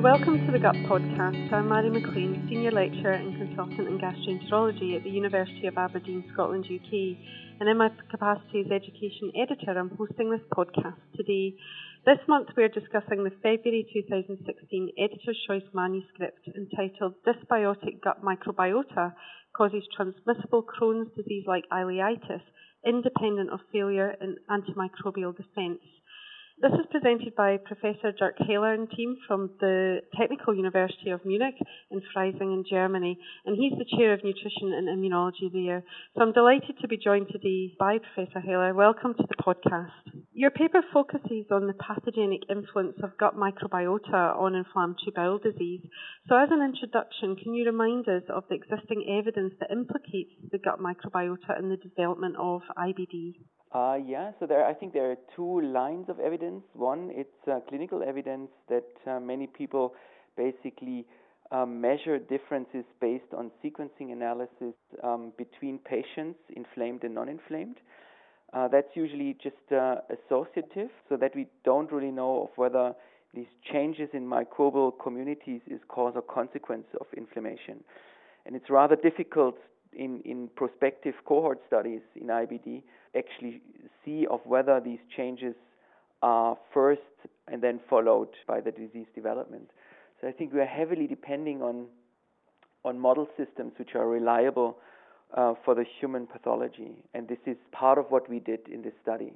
Welcome to the GUT podcast. I'm Mary McLean, Senior Lecturer and Consultant in Gastroenterology at the University of Aberdeen, Scotland, UK. And in my capacity as Education Editor, I'm hosting this podcast today. This month we're discussing the February 2016 Editor's Choice manuscript entitled Dysbiotic Gut Microbiota Causes Transmissible Crohn's Disease like Ileitis, Independent of Failure in Antimicrobial Defense. This is presented by Professor Dirk Haller and team from the Technical University of Munich in Freising in Germany, and he's the Chair of Nutrition and Immunology there. So I'm delighted to be joined today by Professor Haller. Welcome to the podcast. Your paper focuses on the pathogenic influence of gut microbiota on inflammatory bowel disease. So as an introduction, can you remind us of the existing evidence that implicates the gut microbiota in the development of IBD? Uh, yeah, so there, I think there are two lines of evidence. One, it's uh, clinical evidence that uh, many people basically um, measure differences based on sequencing analysis um, between patients, inflamed and non-inflamed. Uh, that's usually just uh, associative, so that we don't really know of whether these changes in microbial communities is cause or consequence of inflammation. And it's rather difficult in, in prospective cohort studies in IBD actually see of whether these changes are first and then followed by the disease development. So I think we are heavily depending on on model systems which are reliable uh, for the human pathology, and this is part of what we did in this study.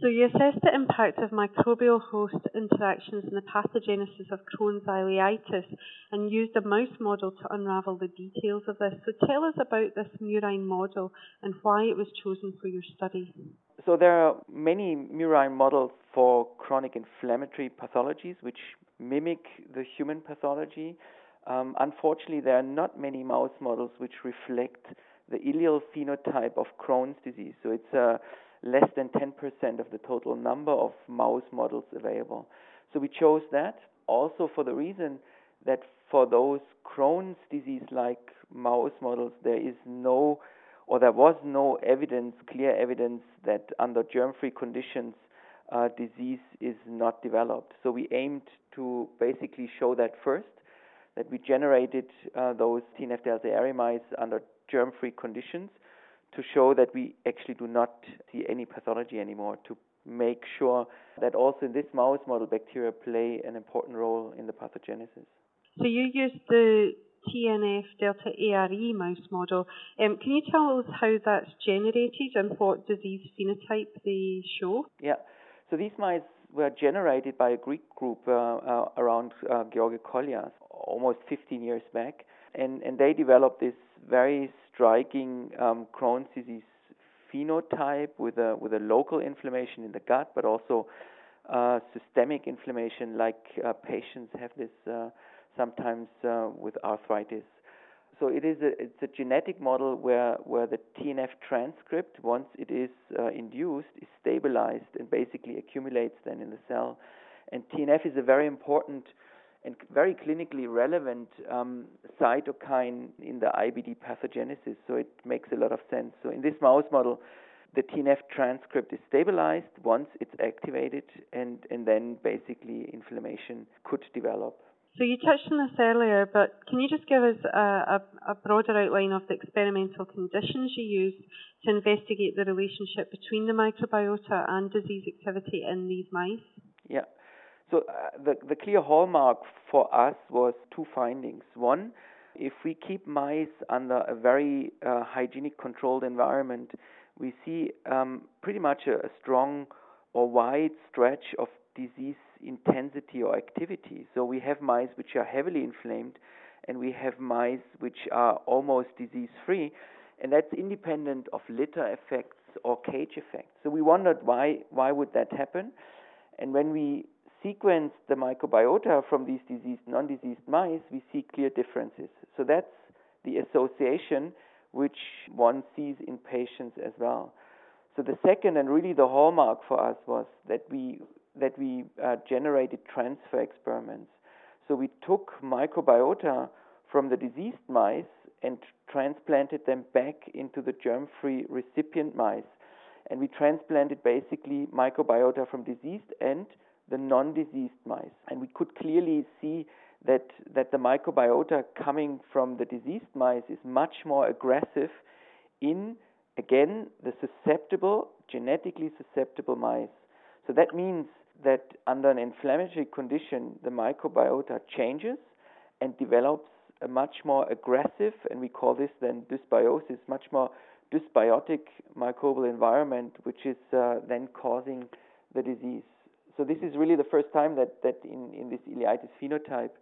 So you assessed the impact of microbial host interactions in the pathogenesis of Crohn's ileitis and used a mouse model to unravel the details of this. So tell us about this murine model and why it was chosen for your study. So there are many murine models for chronic inflammatory pathologies which mimic the human pathology. Um, unfortunately, there are not many mouse models which reflect the ileal phenotype of Crohn's disease. So it's a less than 10% of the total number of mouse models available. So we chose that also for the reason that for those Crohn's disease like mouse models, there is no or there was no evidence, clear evidence, that under germ free conditions, uh, disease is not developed. So we aimed to basically show that first, that we generated uh, those TNF delta mice under germ free conditions to show that we actually do not see any pathology anymore, to make sure that also in this mouse model, bacteria play an important role in the pathogenesis. So you used the TNF delta ARE mouse model. Um, can you tell us how that's generated and what disease phenotype they show? Yeah, so these mice were generated by a Greek group uh, uh, around uh, Georgi Kollias almost 15 years back, and, and they developed this very striking um, Crohn's disease phenotype with a with a local inflammation in the gut, but also uh, systemic inflammation, like uh, patients have this uh, sometimes uh, with arthritis. So it is a it's a genetic model where where the TNF transcript, once it is uh, induced, is stabilized and basically accumulates then in the cell. And TNF is a very important and very clinically relevant um, cytokine in the IBD pathogenesis. So it makes a lot of sense. So in this mouse model, the TNF transcript is stabilized once it's activated, and, and then basically inflammation could develop. So you touched on this earlier, but can you just give us a, a, a broader outline of the experimental conditions you used to investigate the relationship between the microbiota and disease activity in these mice? Yeah. So uh, the the clear hallmark for us was two findings. One, if we keep mice under a very uh, hygienic controlled environment, we see um, pretty much a, a strong or wide stretch of disease intensity or activity. So we have mice which are heavily inflamed, and we have mice which are almost disease free, and that's independent of litter effects or cage effects. So we wondered why why would that happen, and when we sequence the microbiota from these diseased, non-diseased mice, we see clear differences. So that's the association which one sees in patients as well. So the second and really the hallmark for us was that we that we uh, generated transfer experiments. So we took microbiota from the diseased mice and transplanted them back into the germ-free recipient mice. And we transplanted basically microbiota from diseased and the non-diseased mice. And we could clearly see that, that the microbiota coming from the diseased mice is much more aggressive in, again, the susceptible, genetically susceptible mice. So that means that under an inflammatory condition, the microbiota changes and develops a much more aggressive, and we call this then dysbiosis, much more dysbiotic microbial environment, which is uh, then causing the disease. So this is really the first time that, that in, in this ileitis phenotype,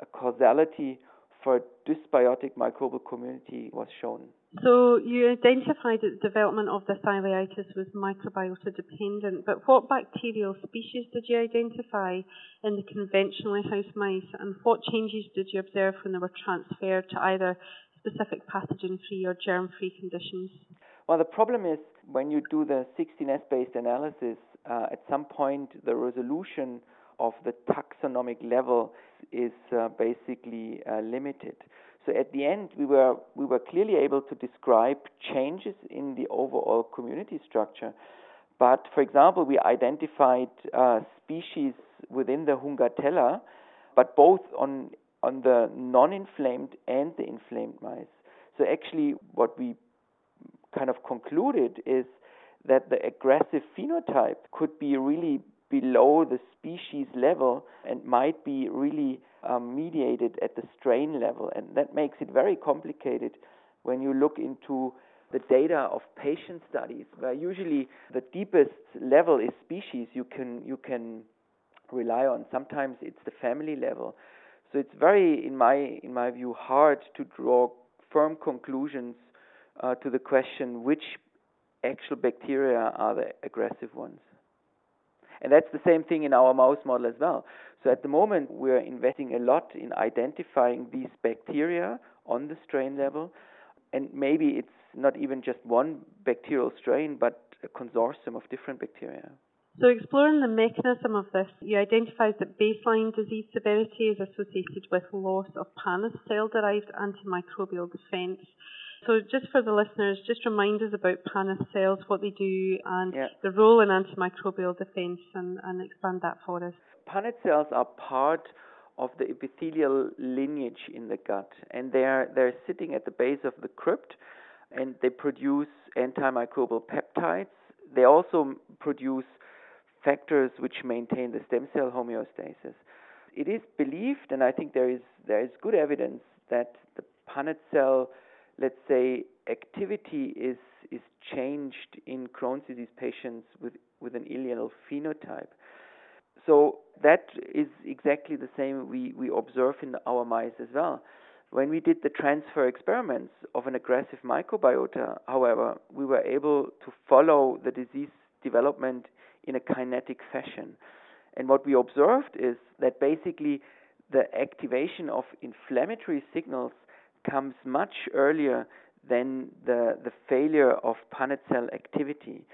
a causality for a dysbiotic microbial community was shown. So you identified that the development of this ileitis was microbiota dependent, but what bacterial species did you identify in the conventionally housed mice, and what changes did you observe when they were transferred to either specific pathogen-free or germ-free conditions? Well, the problem is when you do the 16S-based analysis, uh, at some point the resolution of the taxonomic level is uh, basically uh, limited. So at the end, we were we were clearly able to describe changes in the overall community structure. But for example, we identified uh, species within the Hungatella, but both on on the non-inflamed and the inflamed mice. So actually, what we kind of concluded is that the aggressive phenotype could be really below the species level and might be really um, mediated at the strain level. And that makes it very complicated when you look into the data of patient studies, where usually the deepest level is species you can you can rely on. Sometimes it's the family level. So it's very, in my in my view, hard to draw firm conclusions uh, to the question which actual bacteria are the aggressive ones. And that's the same thing in our mouse model as well. So at the moment, we're investing a lot in identifying these bacteria on the strain level. And maybe it's not even just one bacterial strain, but a consortium of different bacteria. So, exploring the mechanism of this, you identified that baseline disease severity is associated with loss of Paneth cell derived antimicrobial defense so, just for the listeners, just remind us about Paneth cells, what they do, and yeah. the role in antimicrobial defense, and, and expand that for us. Paneth cells are part of the epithelial lineage in the gut, and they're they're sitting at the base of the crypt, and they produce antimicrobial peptides. They also produce factors which maintain the stem cell homeostasis. It is believed, and I think there is there is good evidence that the Paneth cell let's say, activity is is changed in Crohn's disease patients with with an ileal phenotype. So that is exactly the same we, we observe in our mice as well. When we did the transfer experiments of an aggressive microbiota, however, we were able to follow the disease development in a kinetic fashion. And what we observed is that basically the activation of inflammatory signals comes much earlier than the, the failure of Paneth cell activity.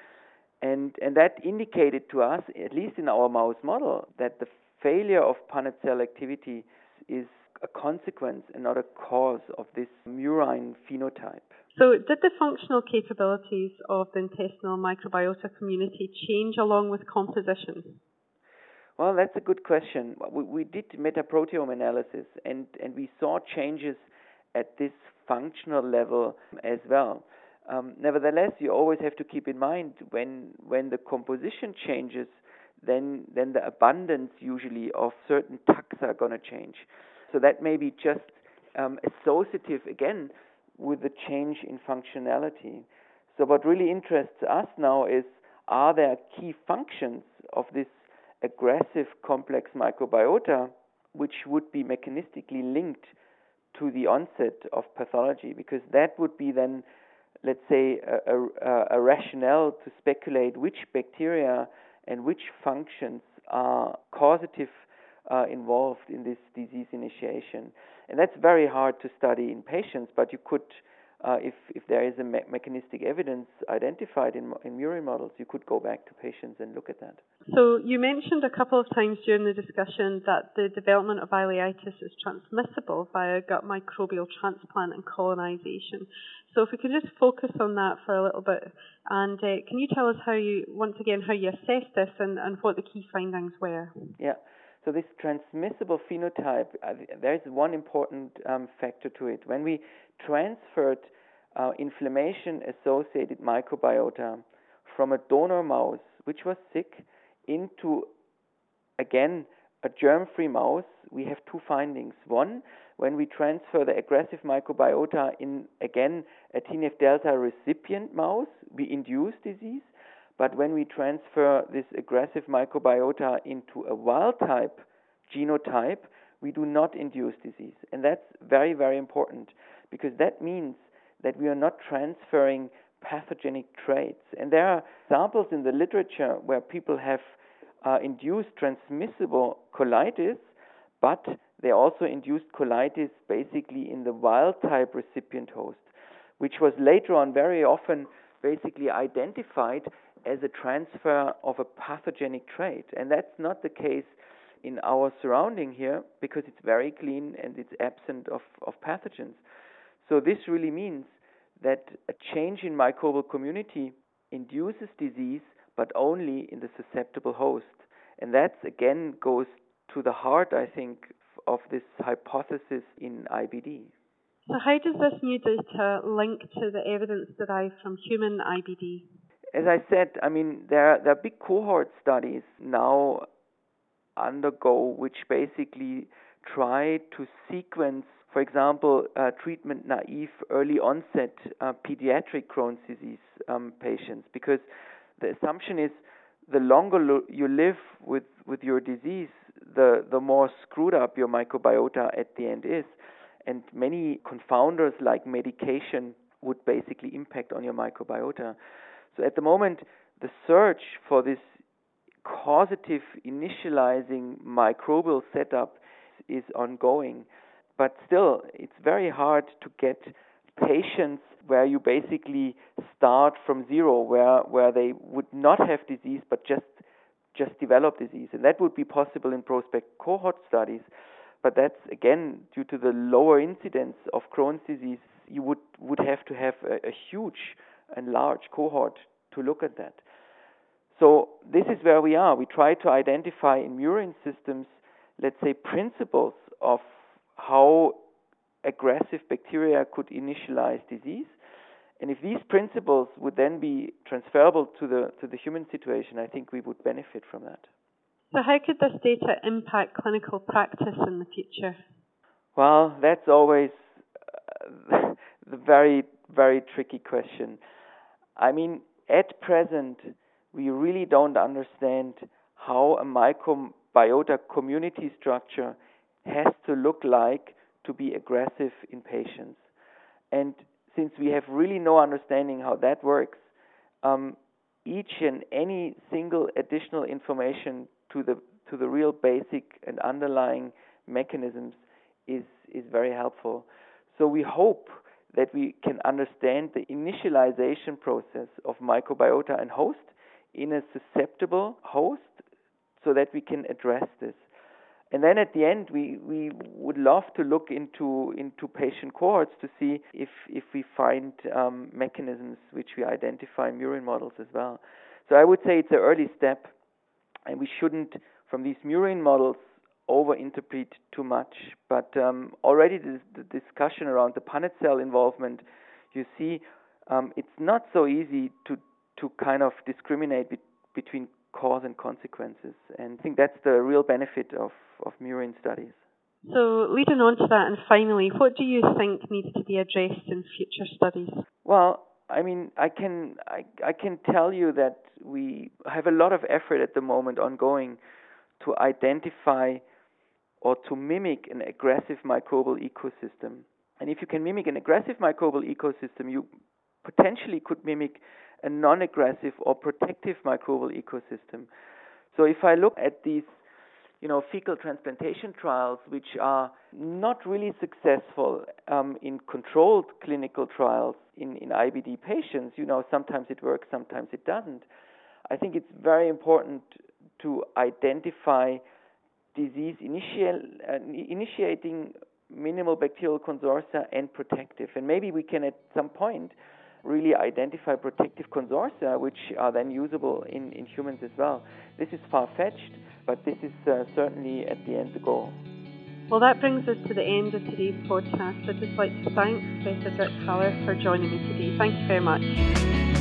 And, and that indicated to us, at least in our mouse model, that the failure of Paneth cell activity is a consequence and not a cause of this murine phenotype. So, did the functional capabilities of the intestinal microbiota community change along with composition? Well, that's a good question. We, we did metaproteome analysis and, and we saw changes at this functional level as well. Um, nevertheless, you always have to keep in mind when when the composition changes, then then the abundance usually of certain taxa are going to change. So that may be just um, associative again with the change in functionality. So what really interests us now is are there key functions of this aggressive complex microbiota which would be mechanistically linked to the onset of pathology, because that would be then, let's say, a, a, a rationale to speculate which bacteria and which functions are causative uh, involved in this disease initiation. And that's very hard to study in patients, but you could uh, if if there is a me- mechanistic evidence identified in in murine models, you could go back to patients and look at that. So you mentioned a couple of times during the discussion that the development of ileitis is transmissible via gut microbial transplant and colonization. So if we could just focus on that for a little bit, and uh, can you tell us how you once again how you assessed this and, and what the key findings were? Yeah. So this transmissible phenotype, uh, there is one important um, factor to it. When we transferred uh, inflammation-associated microbiota from a donor mouse, which was sick, into again a germ-free mouse, we have two findings. One, when we transfer the aggressive microbiota in again a TNF delta recipient mouse, we induce disease. But when we transfer this aggressive microbiota into a wild type genotype, we do not induce disease. And that's very, very important because that means that we are not transferring pathogenic traits. And there are samples in the literature where people have uh, induced transmissible colitis, but they also induced colitis basically in the wild type recipient host, which was later on very often basically identified as a transfer of a pathogenic trait. And that's not the case in our surrounding here because it's very clean and it's absent of, of pathogens. So this really means that a change in microbial community induces disease but only in the susceptible host. And that again goes to the heart, I think, of this hypothesis in IBD. So, how does this new data link to the evidence derived from human IBD? As I said, I mean, there are, there are big cohort studies now undergo which basically try to sequence, for example, uh, treatment naive early onset uh, pediatric Crohn's disease um, patients, because the assumption is the longer lo- you live with, with your disease, the, the more screwed up your microbiota at the end is. And many confounders like medication would basically impact on your microbiota. So at the moment, the search for this causative initializing microbial setup is ongoing. But still, it's very hard to get patients where you basically start from zero, where, where they would not have disease but just just develop disease. And that would be possible in prospect cohort studies. But that's again due to the lower incidence of Crohn's disease, you would, would have to have a, a huge and large cohort to look at that. So this is where we are. We try to identify in murine systems, let's say, principles of how aggressive bacteria could initialize disease. And if these principles would then be transferable to the to the human situation, I think we would benefit from that. So how could this data impact clinical practice in the future? Well, that's always uh, the very very tricky question. I mean, at present, we really don't understand how a microbiota community structure has to look like to be aggressive in patients. And since we have really no understanding how that works, um, each and any single additional information to the to the real basic and underlying mechanisms is is very helpful. So we hope that we can understand the initialization process of microbiota and host in a susceptible host so that we can address this. And then at the end, we, we would love to look into into patient cohorts to see if if we find um, mechanisms which we identify in murine models as well. So I would say it's an early step, and we shouldn't, from these murine models, overinterpret too much. But um, already the, the, discussion around the Punnett cell involvement, you see, um, it's not so easy to to kind of discriminate be- between cause and consequences. And I think that's the real benefit of, of murine studies. So, leading on to that, and finally, what do you think needs to be addressed in future studies? Well, I mean, I can I, I can tell you that we have a lot of effort at the moment ongoing to identify or to mimic an aggressive microbial ecosystem. And if you can mimic an aggressive microbial ecosystem, you potentially could mimic a non-aggressive or protective microbial ecosystem. So if I look at these you know, fecal transplantation trials, which are not really successful um, in controlled clinical trials in, in IBD patients. You know, sometimes it works, sometimes it doesn't. I think it's very important to identify disease initial, uh, initiating minimal bacterial consortia and protective. And maybe we can at some point really identify protective consortia, which are then usable in, in humans as well. This is far fetched, but this is uh, certainly at the end goal. Well, that brings us to the end of today's podcast. I'd just like to thank Professor Dirk Haller for joining me today. Thank you very much.